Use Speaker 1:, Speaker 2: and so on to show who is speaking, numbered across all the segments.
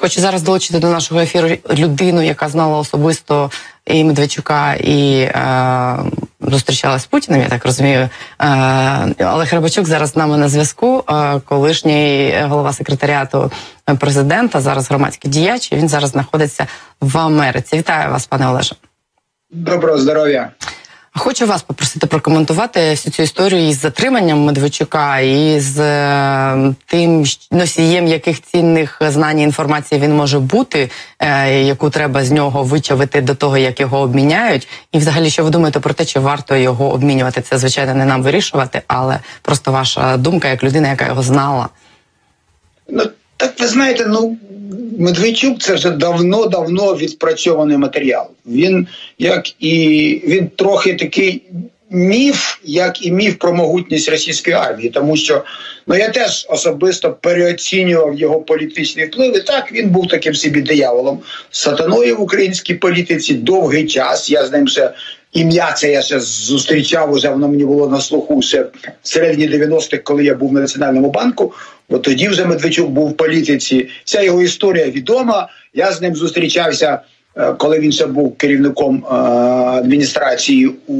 Speaker 1: Хочу зараз долучити до нашого ефіру людину, яка знала особисто і Медведчука, і е, зустрічалась з Путіним. Я так розумію. Е, Олег Рибачук зараз з нами на зв'язку. Е, колишній голова секретаріату президента, зараз громадський діяч. Він зараз знаходиться в Америці. Вітаю вас, пане Олеже.
Speaker 2: Доброго здоров'я.
Speaker 1: Хочу вас попросити прокоментувати всю цю історію із затриманням Медведчука і з е, тим носієм, яких цінних знань і інформації він може бути, е, яку треба з нього вичавити до того, як його обміняють. І, взагалі, що ви думаєте про те, чи варто його обмінювати? Це звичайно не нам вирішувати, але просто ваша думка як людина, яка його знала.
Speaker 2: Ну так ви знаєте, ну Медведчук це вже давно-давно відпрацьований матеріал. Він як і він трохи такий міф, як і міф про могутність російської армії, тому що ну я теж особисто переоцінював його політичний вплив. І Так він був таким собі дияволом сатаною в українській політиці довгий час. Я з ним ще ім'я це я ще зустрічав. Уже воно мені було на слуху ще в середині 90-х, коли я був в національному банку. Бо тоді вже Медведчук був в політиці. Вся його історія відома. Я з ним зустрічався, е, коли він ще був керівником е, адміністрації у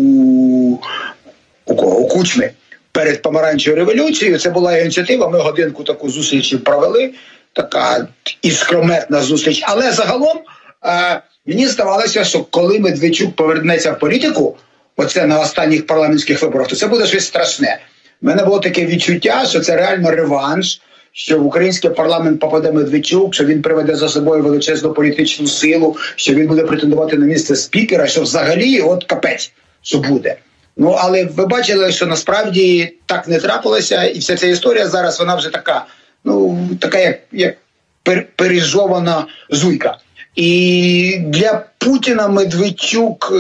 Speaker 2: у, кого? у Кучми перед помаранчевою революцією. Це була ініціатива. Ми годинку таку зустріч провели. Така іскрометна зустріч. Але загалом е, мені здавалося, що коли Медведчук повернеться в політику, оце на останніх парламентських виборах, то це буде щось страшне. У мене було таке відчуття, що це реально реванш. Що в український парламент попаде Медведчук, що він приведе за собою величезну політичну силу, що він буде претендувати на місце спікера, що взагалі от капець, що буде. Ну але ви бачили, що насправді так не трапилося, і вся ця історія зараз вона вже така, ну така, як як пережована зуйка. І для Путіна Медведчук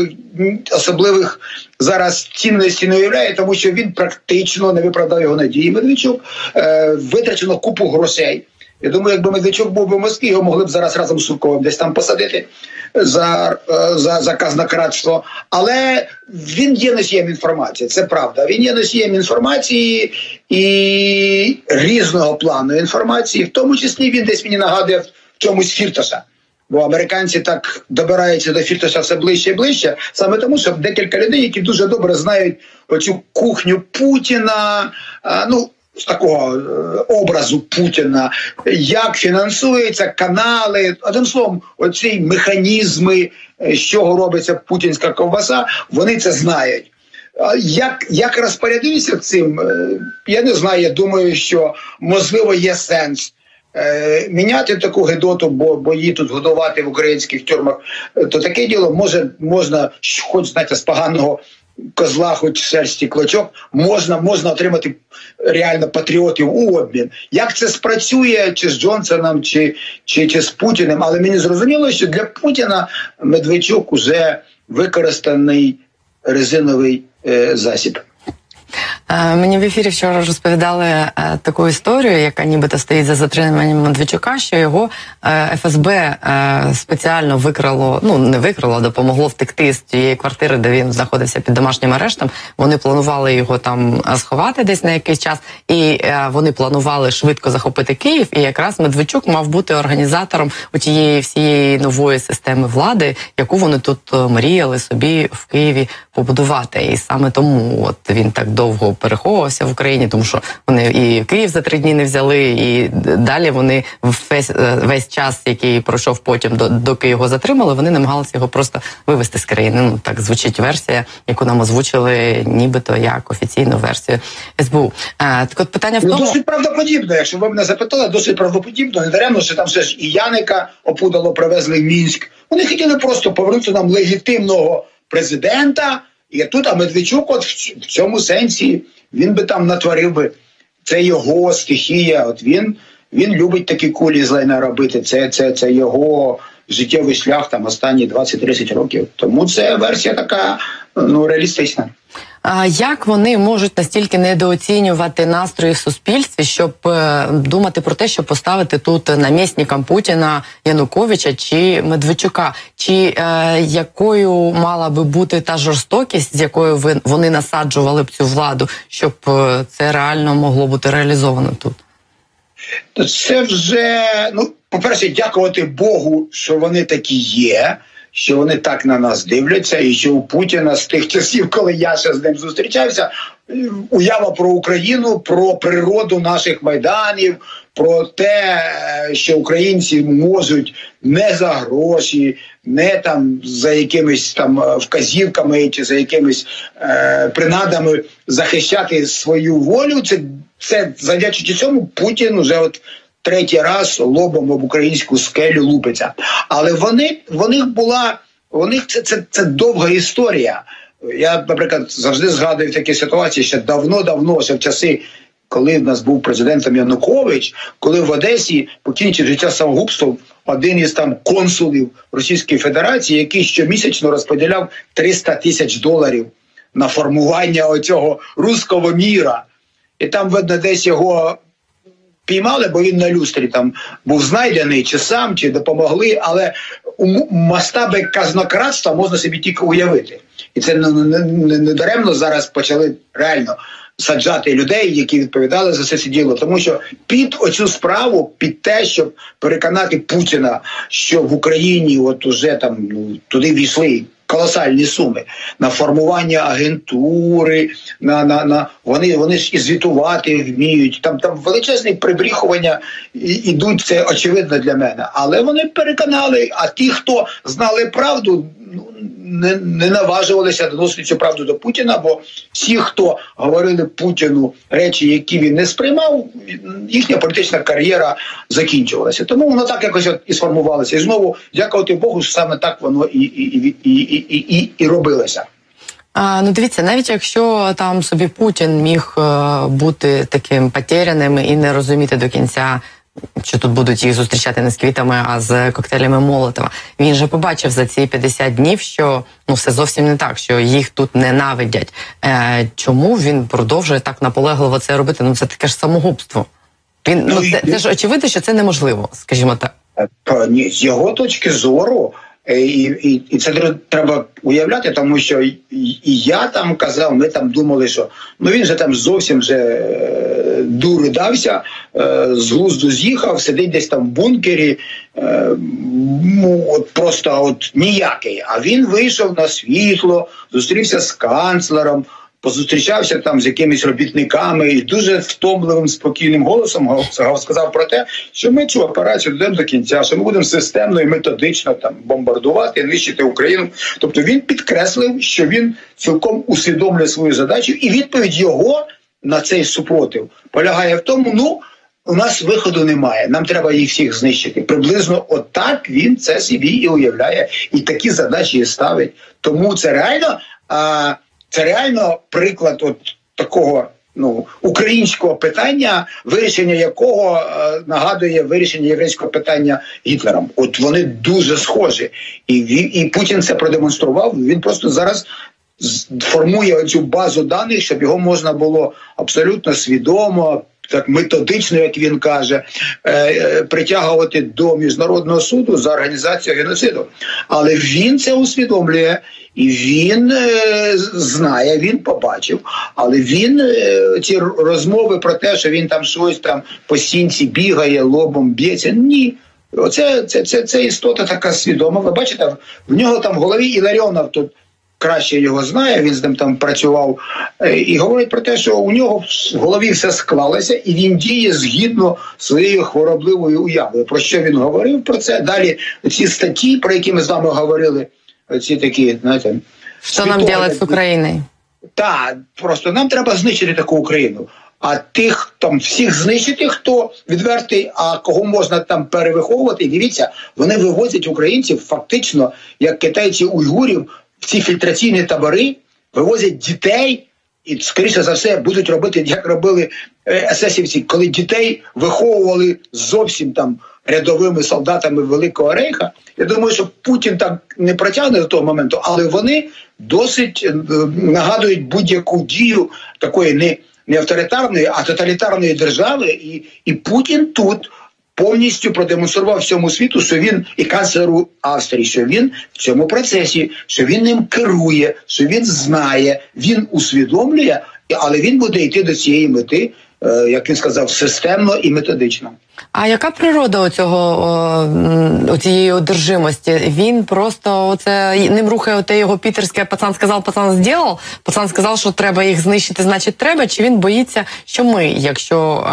Speaker 2: особливих зараз цінності не уявляє, тому що він практично не виправдав його надії. Медведчук е, витрачено купу грошей. Я думаю, якби Медведчук був би в Москві, його могли б зараз разом з Сурковим десь там посадити за е, за заказ на кратство. Але він є носієм інформації, це правда. Він є носієм інформації і різного плану інформації, в тому числі він десь мені нагадує в чомусь Фіртоса. Бо американці так добираються до Фіртоса все ближче і ближче, саме тому, що декілька людей, які дуже добре знають оцю кухню Путіна. ну такого е, образу Путіна, як фінансуються канали, одним словом, оці механізми, е, з чого робиться путінська ковбаса, вони це знають. Як як розпорядитися цим, е, я не знаю. Я думаю, що можливо є сенс міняти таку гедоту, бо бо її тут годувати в українських тюрмах. То таке діло може можна, хоч знаєте, з поганого козла, хоч шерсті клочок, можна можна отримати реально патріотів у обмін. Як це спрацює чи з Джонсоном, чи, чи, чи з Путіним? Але мені зрозуміло, що для Путіна Медведчук уже використаний резиновий е, засіб.
Speaker 1: Е, мені в ефірі вчора розповідали е, таку історію, яка нібито стоїть за затриманням Медведчука, що його е, ФСБ спеціально викрало, ну не викрало, допомогло втекти з тієї квартири, де він знаходився під домашнім арештом. Вони планували його там сховати десь на якийсь час, і вони планували швидко захопити Київ. І якраз Медведчук мав бути організатором у тієї всієї нової системи влади, яку вони тут мріяли собі в Києві побудувати. І саме тому от він так довго переховувався в Україні, тому що вони і Київ за три дні не взяли, і далі вони весь е, весь час, який пройшов потім, до доки його затримали, вони намагалися його просто вивести з країни. Ну так звучить версія, яку нам озвучили, нібито як офіційну версію СБУ. А, е, так от питання в
Speaker 2: ну, досить правдоподібно. Якщо ви мене запитали, досить правдоподібно. Не даремно, що там все ж і Яника опудало привезли в Мінськ. Вони хотіли просто повернути нам легітимного президента. І тут а Медведчук, от в цьому сенсі, він би там натворив би це його стихія. От він він любить такі кулі з лайна робити. Це це, це його життєвий шлях там останні 20-30 років. Тому це версія така ну реалістична.
Speaker 1: Як вони можуть настільки недооцінювати настрої в суспільстві, щоб е, думати про те, щоб поставити тут намісникам Путіна Януковича чи Медведчука? Чи е, якою мала би бути та жорстокість, з якою вони насаджували б цю владу, щоб е, це реально могло бути реалізовано тут?
Speaker 2: Це вже ну, по-перше, дякувати Богу, що вони такі є. Що вони так на нас дивляться, і що у Путіна з тих часів, коли я ще з ним зустрічався, уява про Україну, про природу наших майданів, про те, що українці можуть не за гроші, не там за якимись там вказівками чи за якимись е, принадами захищати свою волю. Це це завдячуючи цьому Путін уже от третій раз лобом об українську скелю лупиться. Але вони в них була у них це, це, це довга історія. Я, наприклад, завжди згадую такі ситуації ще давно-давно, ще в часи. Коли в нас був президентом Янукович, коли в Одесі покінчив життя самогубством один із там консулів Російської Федерації, який щомісячно розподіляв 300 тисяч доларів на формування оцього руського міра, і там видно, десь його піймали, бо він на люстрі там був знайдений, чи сам, чи допомогли. Але у масштаби казнократства можна собі тільки уявити, і це не, не, даремно зараз почали реально. Саджати людей, які відповідали за це діло, тому що під оцю справу, під те, щоб переконати Путіна, що в Україні от уже там ну туди війшли колосальні суми на формування агентури, на на, на вони вони ж і звітувати вміють. Там там величезні прибріхування ідуть. Це очевидно для мене. Але вони переконали. А ті, хто знали правду, ну не не наважувалися доносити цю правду до Путіна. Бо всі, хто говорили Путіну речі, які він не сприймав, їхня політична кар'єра закінчувалася. Тому воно так якось от і сформувалося. І знову дякувати Богу, що саме так воно і і, і, і, і, і, робилося.
Speaker 1: А, Ну, дивіться, навіть якщо там собі Путін міг е, бути таким потеряним і не розуміти до кінця що тут будуть їх зустрічати не з квітами, а з коктейлями Молотова. Він же побачив за ці 50 днів, що ну все зовсім не так, що їх тут ненавидять. Е, Чому він продовжує так наполегливо це робити? Ну це таке ж самогубство. Він ну, ну це, це ж очевидно, що це неможливо, скажімо так.
Speaker 2: Ні, з його точки зору Е, і і, і це треба уявляти, тому що і, я там казав, ми там думали, що ну він же там зовсім вже е, дури дався, е, з глузду з'їхав, сидить десь там в бункері, ну от просто от ніякий. А він вийшов на світло, зустрівся з канцлером позустрічався там з якимись робітниками і дуже втомливим спокійним голосом сказав про те, що ми цю операцію дійдемо до кінця, що ми будемо системно і методично там бомбардувати, нищити Україну. Тобто він підкреслив, що він цілком усвідомлює свою задачу, і відповідь його на цей супротив полягає в тому, ну. У нас виходу немає, нам треба їх всіх знищити. Приблизно отак він це собі і уявляє, і такі задачі ставить. Тому це реально а, це реально приклад от такого ну українського питання, вирішення якого е, нагадує вирішення єврейського питання Гітлером. От вони дуже схожі, і і Путін це продемонстрував. Він просто зараз. Формує оцю базу даних, щоб його можна було абсолютно свідомо, так методично, як він каже, е, е, притягувати до міжнародного суду за організацію геноциду. Але він це усвідомлює і він е, знає, він побачив, але він ці розмови про те, що він там щось там по сінці бігає, лобом б'ється. Ні. Оце це, це, це істота така свідома. Ви бачите, в нього там в голові Іларіонов тут краще його знає. Він з ним там працював е, і говорить про те, що у нього в голові все склалося, і він діє згідно своєю хворобливою уявою. Про що він говорив про це? Далі ці статті, про які ми з вами говорили ці такі, знаєте,
Speaker 1: що нам робити з Україною?
Speaker 2: Так, просто нам треба знищити таку Україну. А тих там всіх знищити, хто відвертий, а кого можна там перевиховувати, дивіться, вони вивозять українців фактично, як китайці уйгурів, в ці фільтраційні табори, вивозять дітей. І, скоріше за все, будуть робити, як робили е, есесівці, коли дітей виховували зовсім там рядовими солдатами Великого Рейха. Я думаю, що Путін так не протягне до того моменту, але вони досить е, нагадують будь-яку дію такої не не авторитарної, а тоталітарної держави, і, і Путін тут. Повністю продемонстрував всьому світу, що він і канцлеру Австрії, що він в цьому процесі, що він ним керує, що він знає, він усвідомлює, але він буде йти до цієї мети як він сказав, системно і методично.
Speaker 1: А яка природа оцього цієї одержимості? Він просто оце ним рухає оте його пітерське пацан сказав, пацан зробив, пацан сказав, що треба їх знищити, значить треба. Чи він боїться, що ми, якщо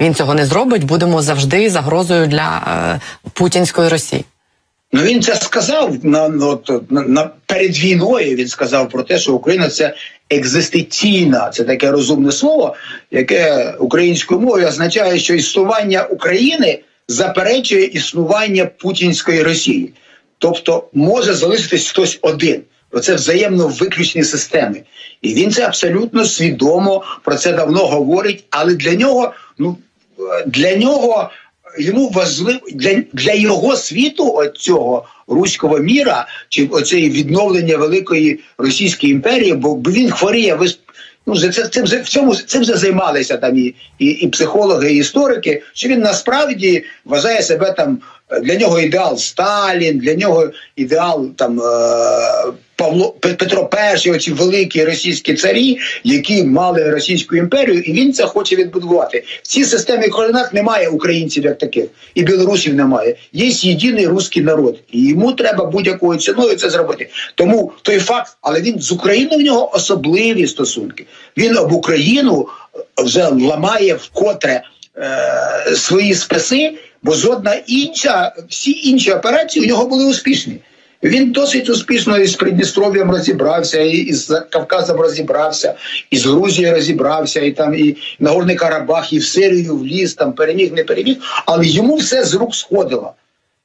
Speaker 1: він цього не зробить, будемо завжди загрозою для путінської Росії?
Speaker 2: Ну він це сказав на, на, на перед війною. Він сказав про те, що Україна це екзистенційна, це таке розумне слово, яке українською мовою означає, що існування України заперечує існування путінської Росії, тобто може залишитись хтось один. Це взаємно виключні системи, і він це абсолютно свідомо про це давно говорить. Але для нього, ну для нього йому важливо для для його світу цього руського міра чи оцеї відновлення великої російської імперії, бо він хворіє. Ви ну це цим в цьому цим вже займалися там і, і, і психологи, і історики. Що він насправді вважає себе там для нього ідеал Сталін, для нього ідеал там е, Павло Петро І, оці великі російські царі, які мали Російську імперію, і він це хоче відбудувати. В цій системі координат немає українців як таких, і білорусів немає. Є єдиний русський народ, і йому треба будь-якою ціною це зробити. Тому той факт, але він з Україною в нього особливі стосунки. Він об Україну вже ламає вкотре е, свої списи, бо жодна інша, всі інші операції у нього були успішні. Він досить успішно із Придністров'ям розібрався, і з Кавказом розібрався, і з Грузією розібрався, і там і на Горний Карабах, і в Сирію вліз, там переміг, не переміг, але йому все з рук сходило.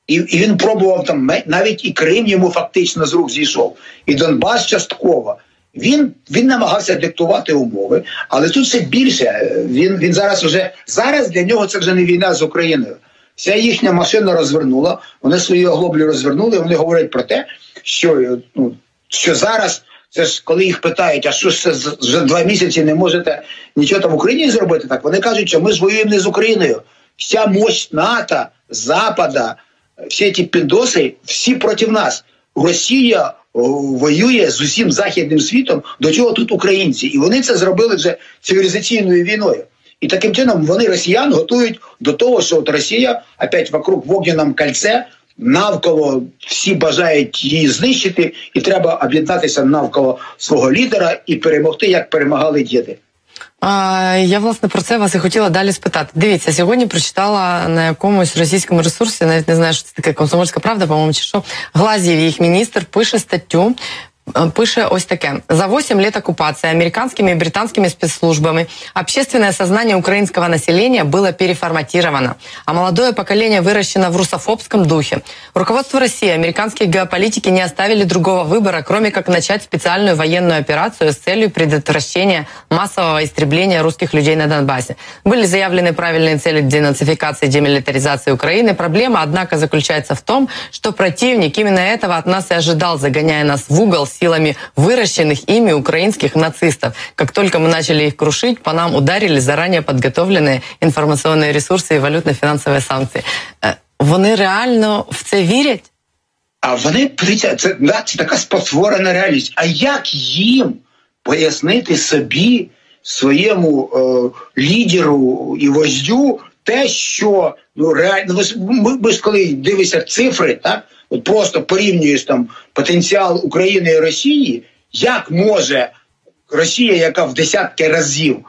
Speaker 2: І і він пробував там навіть і Крим йому фактично з рук зійшов, і Донбас частково. Він він намагався диктувати умови, але тут все більше. Він він зараз вже зараз для нього це вже не війна з Україною. Вся їхня машина розвернула, вони свої оглоблі розвернули. Вони говорять про те, що ну що зараз. Це ж коли їх питають, а що ж це вже два місяці не можете нічого там в Україні зробити? Так вони кажуть, що ми ж воюємо не з Україною. Вся мощь НАТО, Запада, всі ці підоси, всі проти нас. Росія воює з усім західним світом, до чого тут українці, і вони це зробили вже цивілізаційною війною. І таким чином вони росіян готують до того, що от Росія опять вокруг вогняному кольце, навколо всі бажають її знищити, і треба об'єднатися навколо свого лідера і перемогти, як перемагали діти.
Speaker 1: А, Я власне про це вас і хотіла далі спитати. Дивіться, сьогодні прочитала на якомусь російському ресурсі, навіть не знаю, що це таке комсомольська правда, по-моєму, чи що Глазів, їх міністр, пише статтю пише ось таке за 8 лет оккупации американскими и британскими спецслужбами общественное сознание украинского населения было переформатировано, а молодое поколение выращено в русофобском духе. Руководство России, американские геополитики не оставили другого выбора, кроме как начать специальную военную операцию с целью предотвращения массового истребления русских людей на Донбассе. Были заявлены правильные цели денацификации и демилитаризации Украины. Проблема, однако, заключается в том, что противник именно этого от нас и ожидал, загоняя нас в угол силами выращенных ими украинских нацистов. Как только мы начали их крушить, по нам ударили заранее подготовленные информационные ресурсы и валютно-фінансові санкції. Вони реально в це вірять?
Speaker 2: А вони це, це, це така спотворена реальність. А як їм пояснити собі, своєму е, лідеру і вождю те, що ну реально ми, ми ж коли дивишся цифри, так от просто порівнюєш там потенціал України і Росії, як може Росія, яка в десятки разів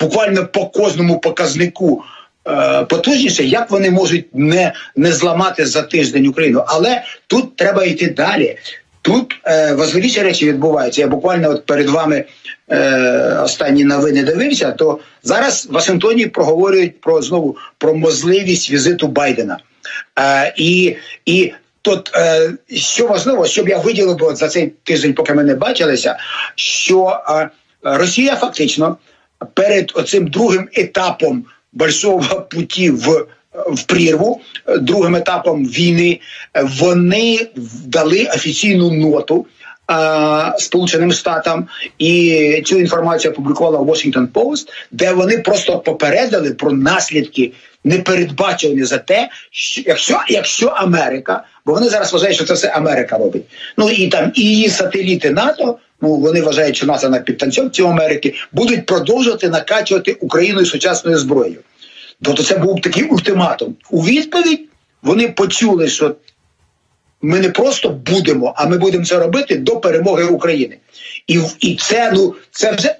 Speaker 2: буквально по кожному показнику е, потужніше, як вони можуть не не зламати за тиждень Україну? Але тут треба йти далі. Тут е, важливіші речі відбуваються. Я буквально от перед вами е, останні новини дивився. То зараз в Вашингтоні проговорюють про знову про можливість візиту Байдена. Е, І і Тут е, що важливо, щоб я виділив бо за цей тиждень, поки ми не бачилися, що е, Росія фактично перед оцим другим етапом большого путі в в прірву, другим етапом війни, вони дали офіційну ноту. Е, Сполученим Штатам і цю інформацію опублікувала Washington Post, де вони просто попередили про наслідки непередбачені за те, що якщо якщо Америка, бо вони зараз вважають, що це все Америка робить. Ну і там і її сателіти НАТО Ну вони вважають, що НАТО на підтанцьовці Америки будуть продовжувати накачувати Україною сучасною зброєю. Тобто це був такий ультиматум. У відповідь вони почули, що ми не просто будемо, а ми будемо це робити до перемоги України. І і це ну це вже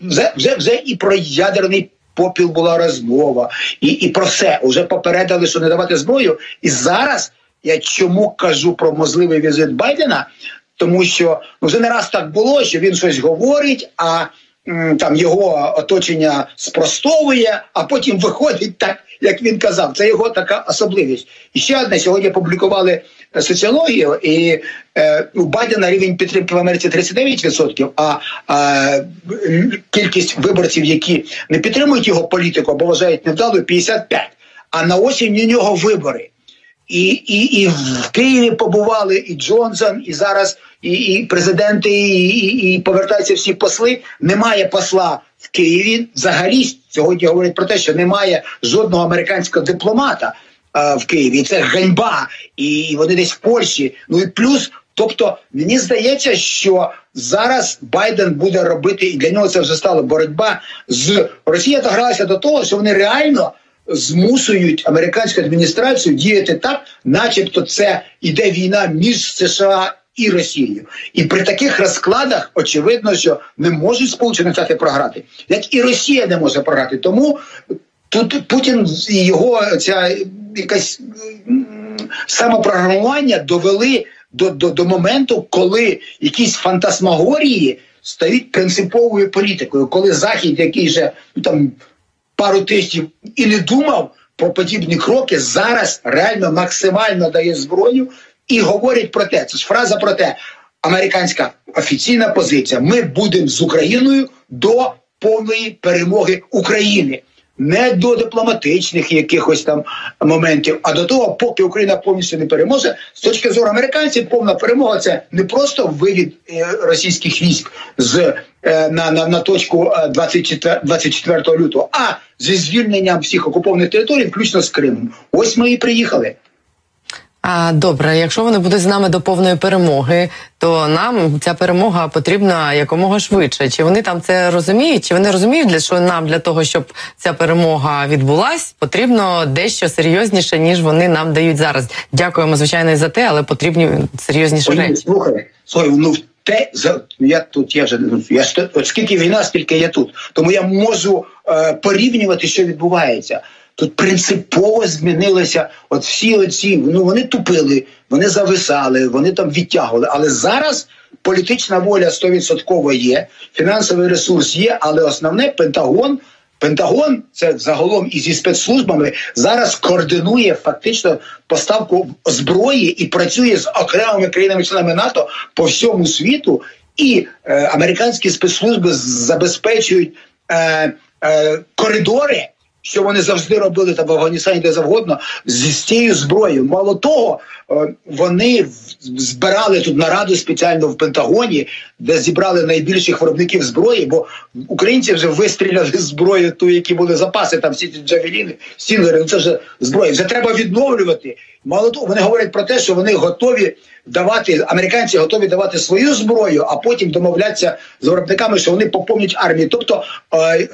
Speaker 2: вже, вже, вже і про ядерний попіл була розмова, і і про все вже попередили, що не давати зброю. І зараз я чому кажу про можливий візит Байдена, тому що ну вже не раз так було, що він щось говорить, а там його оточення спростовує, а потім виходить так, як він казав. Це його така особливість. І ще одне сьогодні публікували соціологію, і е, у Байдена рівень підтримки в Америці 39%, а е, кількість виборців, які не підтримують його політику або вважають невдалою, 55%. А на осінь у нього вибори. І і, і в Києві побували і Джонсон, і зараз і і президенти, і, і, і повертаються всі посли. Немає посла в Києві. Взагалі сьогодні говорять про те, що немає жодного американського дипломата а, в Києві. Це ганьба, і вони десь в Польщі. Ну і плюс, тобто, мені здається, що зараз Байден буде робити, і для нього це вже стала боротьба з Росія догралася до того, що вони реально змусують американську адміністрацію діяти так, начебто це іде війна між США і Росією. І при таких розкладах очевидно, що не можуть Сполучені Штати програти, як і Росія не може програти. Тому тут Путін і його ця якась самопрограмування довели до, до, до моменту, коли якісь фантасмагорії стають принциповою політикою, коли захід, який же ну там пару тижнів і не думав про подібні кроки, зараз реально максимально дає зброю і говорить про те. Це ж фраза про те, американська офіційна позиція. Ми будемо з Україною до повної перемоги України не до дипломатичних якихось там моментів, а до того, поки Україна повністю не переможе, з точки зору американців, повна перемога це не просто вивід е, російських військ з е, на на, на точку 24, е, 24 лютого, а зі звільненням всіх окупованих територій, включно з Кримом. Ось ми і приїхали.
Speaker 1: А добре, якщо вони будуть з нами до повної перемоги, то нам ця перемога потрібна якомога швидше. Чи вони там це розуміють? Чи вони розуміють, для що нам для того, щоб ця перемога відбулась, потрібно дещо серйозніше, ніж вони нам дають зараз? Дякуємо, звичайно, і за те, але потрібні серйозніші речі.
Speaker 2: Слухай, слухай, ну те за я тут. Я вже я от скільки війна, скільки я тут. Тому я можу е, порівнювати, що відбувається. Тут принципово змінилися от всі оці, ну вони тупили, вони зависали, вони там відтягували. Але зараз політична воля 100% є, фінансовий ресурс є, але основне Пентагон. Пентагон це загалом і зі спецслужбами зараз координує фактично поставку зброї і працює з окремими країнами-членами НАТО по всьому світу, і е, американські спецслужби забезпечують е, е, коридори що вони завжди робили там в Афганістані де завгодно зі з цією зброєю. Мало того, е, вони збирали тут нараду спеціально в Пентагоні, де зібрали найбільших виробників зброї, бо українці вже вистріляли зброю, ту, які були запаси, там всі ці джавеліни, стінгери, ну це вже зброя. Вже треба відновлювати. Мало того, вони говорять про те, що вони готові давати американці готові давати свою зброю, а потім домовлятися з виробниками, що вони поповнять армію. Тобто е,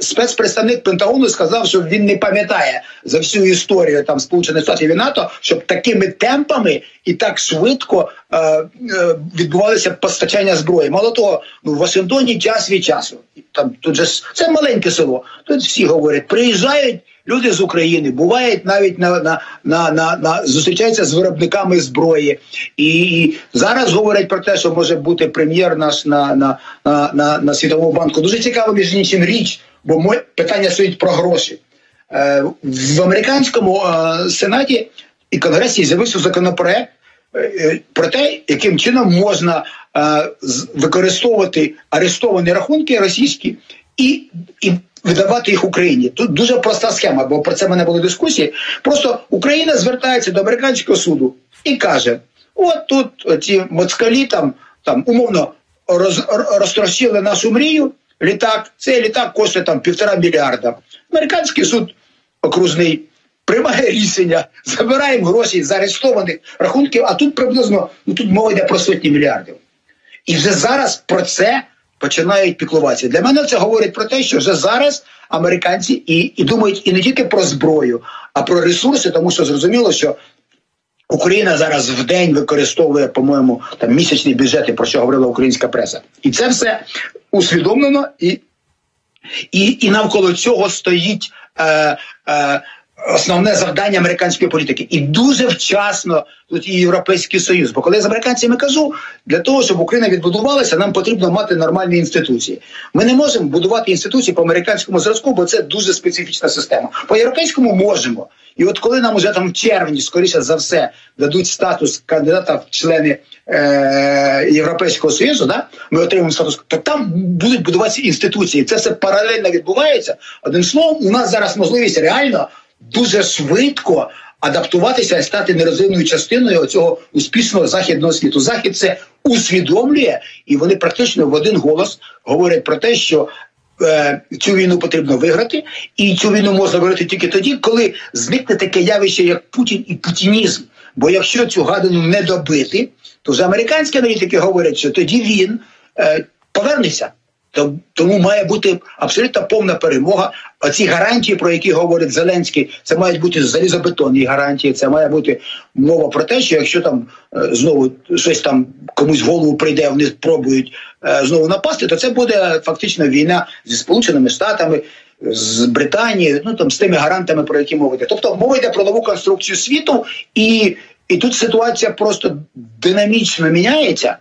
Speaker 2: спецпредставник Пентагону сказав, що він не пам'ятає за всю історію там Сполучених Штатів і НАТО, щоб такими темпами і так швидко е, е, відбувалося постачання зброї. Мало того, ну в Вашингтоні час від часу там тут же це маленьке село. Тут всі говорять, приїжджають люди з України бувають навіть на на, на, на, на зустрічаються з виробниками зброї, і зараз говорять про те, що може бути прем'єр наш на на, на, на, на світовому банку. Дуже цікаво між іншим річ, бо моє питання стоїть про гроші е, в американському е, сенаті і конгресі. З'явився законопроект. Е, про те, яким чином можна е, використовувати арештовані рахунки російські і і видавати їх Україні. Тут дуже проста схема, бо про це в мене були дискусії. Просто Україна звертається до американського суду і каже: от тут ці москалі там там умовно роз, розтрощили нашу мрію. Літак, цей літак коштує там півтора мільярда. Американський суд окружний приймає рішення, забираємо гроші з арештованих рахунків, а тут приблизно ну тут мова йде про сотні мільярдів. І вже зараз про це починають піклуватися. Для мене це говорить про те, що вже зараз американці і, і думають і не тільки про зброю, а про ресурси, тому що зрозуміло, що. Україна зараз в день використовує, по-моєму, там місячні бюджети, про що говорила українська преса, і це все усвідомлено, і і, і навколо цього стоїть е, е, основне завдання американської політики. І дуже вчасно тут і Європейський Союз. Бо коли я з американцями кажу, для того, щоб Україна відбудувалася, нам потрібно мати нормальні інституції. Ми не можемо будувати інституції по американському зразку, бо це дуже специфічна система. По європейському можемо. І от коли нам уже там в червні, скоріше за все, дадуть статус кандидата в члени е- Європейського Союзу, да, ми отримаємо статус, то там будуть будуватися інституції. Це все паралельно відбувається. Одним словом, у нас зараз можливість реально дуже швидко адаптуватися і стати нерозвинною частиною цього успішного західного світу. Захід це усвідомлює, і вони практично в один голос говорять про те, що. Е, цю війну потрібно виграти, і цю війну можна виграти тільки тоді, коли зникне таке явище, як Путін і путінізм. Бо якщо цю гадину не добити, то вже американські аналітики говорять, що тоді він е, повернеться. Тому має бути абсолютно повна перемога. Оці гарантії, про які говорить Зеленський, це мають бути залізобетонні гарантії. Це має бути мова про те, що якщо там е, знову щось там комусь в голову прийде, вони спробують е, знову напасти, то це буде фактично війна зі Сполученими Штатами. З Британією, ну там з тими гарантами, про які йде. Тобто мова йде про нову конструкцію світу, і і тут ситуація просто динамічно міняється,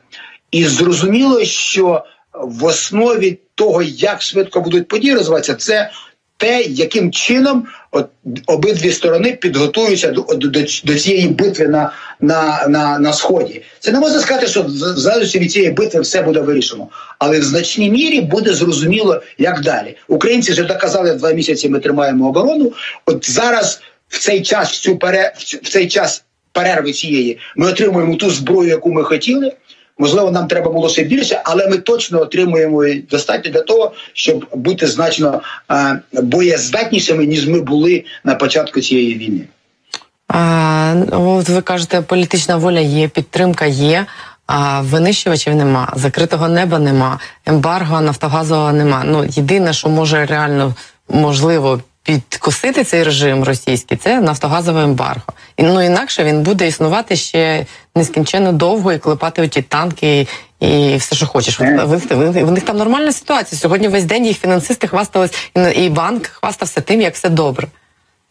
Speaker 2: і зрозуміло, що в основі того, як швидко будуть події розвиватися, це те, яким чином от, обидві сторони підготуються до до, до цієї битви на на, на, на сході. Це не можна сказати, що залежно від цієї битви все буде вирішено, але в значній мірі буде зрозуміло, як далі. Українці вже доказали два місяці. Ми тримаємо оборону. От зараз в цей час, в цю пере в цей час перерви цієї, ми отримуємо ту зброю, яку ми хотіли. Можливо, нам треба було ще більше, але ми точно отримуємо достатньо для того, щоб бути значно е, боєздатнішими ніж ми були на початку цієї війни.
Speaker 1: А, от ви кажете, політична воля є, підтримка є. А винищувачів нема, закритого неба нема, ембарго нафтогазового нема. Ну єдине, що може реально можливо підкосити цей режим російський, це нафтогазове ембарго. І ну інакше він буде існувати ще нескінченно довго і клепати оті танки і все, що хочеш. В, них там нормальна ситуація. Сьогодні весь день їх фінансисти хвастались, і банк хвастався тим, як все добре.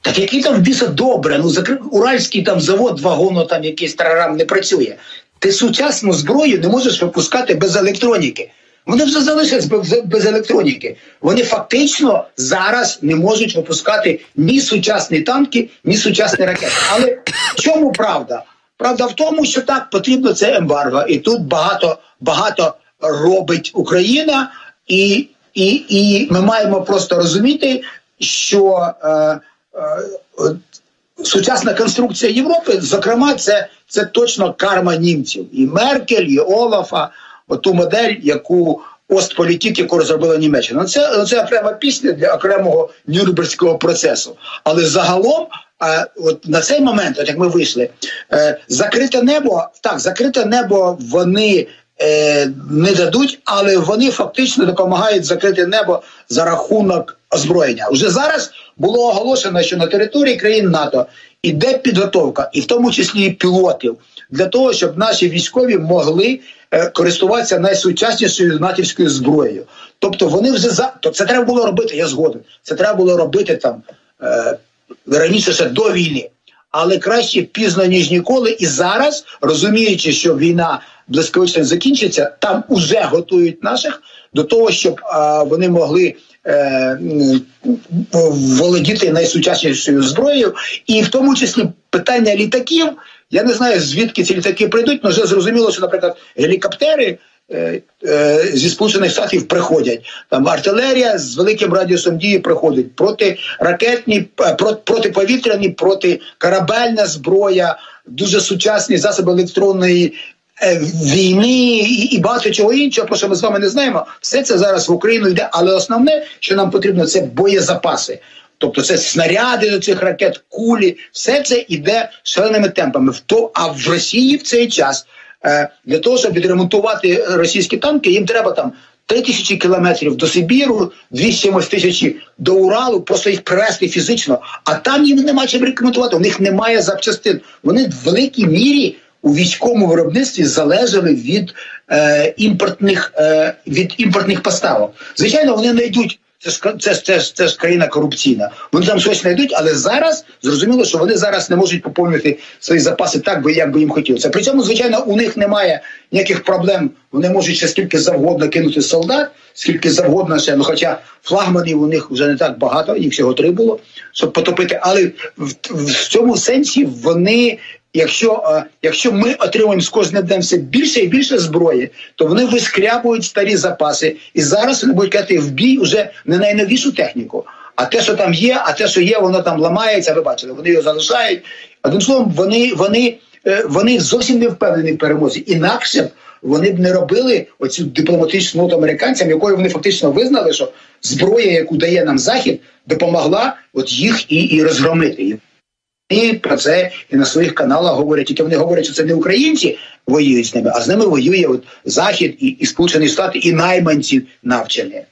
Speaker 2: Так який там біса добре? Ну закрив Уральський там завод вагону, там якийсь тарарам не працює. Ти сучасну зброю не можеш випускати без електроніки. Вони вже залишились без, електроніки. Вони фактично зараз не можуть випускати ні сучасні танки, ні сучасні ракети. Але в чому правда? Правда в тому, що так потрібно це ембарго, і тут багато багато робить Україна, і і, і ми маємо просто розуміти, що е, е, сучасна конструкція Європи, зокрема, це це точно карма німців, і Меркель, і Олафа ту модель, яку Остполітік, яку розробила Німеччина. Ну, це це окрема пісня для окремого Нюрнберзького процесу. Але загалом, а, от на цей момент, от як ми вийшли, е, закрите небо, так, закрите небо вони е, не дадуть, але вони фактично допомагають закрити небо за рахунок озброєння. Уже зараз було оголошено, що на території країн НАТО іде підготовка, і в тому числі пілотів, для того, щоб наші військові могли е, користуватися найсучаснішою натівською зброєю. Тобто вони вже за то це треба було робити. Я згоден. Це треба було робити там е, раніше ще до війни. Але краще пізно ніж ніколи. І зараз розуміючи, що війна блискавично закінчиться, там уже готують наших до того, щоб а, вони могли е, володіти найсучаснішою зброєю, і в тому числі питання літаків. Я не знаю звідки ці літаки прийдуть, але вже зрозуміло, що, наприклад, гелікоптери. Е, е, зі сполучених штатів приходять там артилерія з великим радіусом дії приходить протиракетні, е, протиповітряні, протикорабельна зброя, дуже сучасні засоби електронної війни і багато чого іншого, про що ми з вами не знаємо, все це зараз в Україну йде. Але основне, що нам потрібно, це боєзапаси. Тобто це снаряди до цих ракет, кулі, все це йде шаленими темпами. То, а в Росії в цей час е, для того, щоб відремонтувати російські танки, їм треба там 3 тисячі кілометрів до Сибіру, 200 тисячі до Уралу, просто їх привезти фізично. А там їм нема чим рекомендувати. У них немає запчастин. Вони в великій мірі у військовому виробництві залежали від е, імпортних е, від імпортних поставок. Звичайно, вони знайдуть. Це ж це, ж- це, ж- це ж країна корупційна. Вони там щось знайдуть, але зараз зрозуміло, що вони зараз не можуть поповнити свої запаси так, би як би їм хотілося. При цьому, звичайно, у них немає ніяких проблем. Вони можуть ще скільки завгодно кинути солдат, скільки завгодно ще. Ну, хоча флагманів у них вже не так багато, їх всього три було, щоб потопити. Але в, в цьому сенсі вони. Якщо, е, якщо ми отримуємо з кожним днем все більше і більше зброї, то вони вискрябують старі запаси, і зараз вони будуть кидати в бій вже не найновішу техніку. А те, що там є, а те, що є, воно там ламається. Ви бачили, вони його залишають. Одним словом, вони, вони, е, вони зовсім не впевнені в перемозі. Інакше б вони б не робили оцю дипломатичну ноту американцям, якою вони фактично визнали, що зброя, яку дає нам захід, допомогла от їх і, і розгромити. І про це і на своїх каналах говорять. Тільки вони говорять, що це не українці воюють з ними, а з ними воює от Захід і, і Сполучені Штати, і найманці навчені.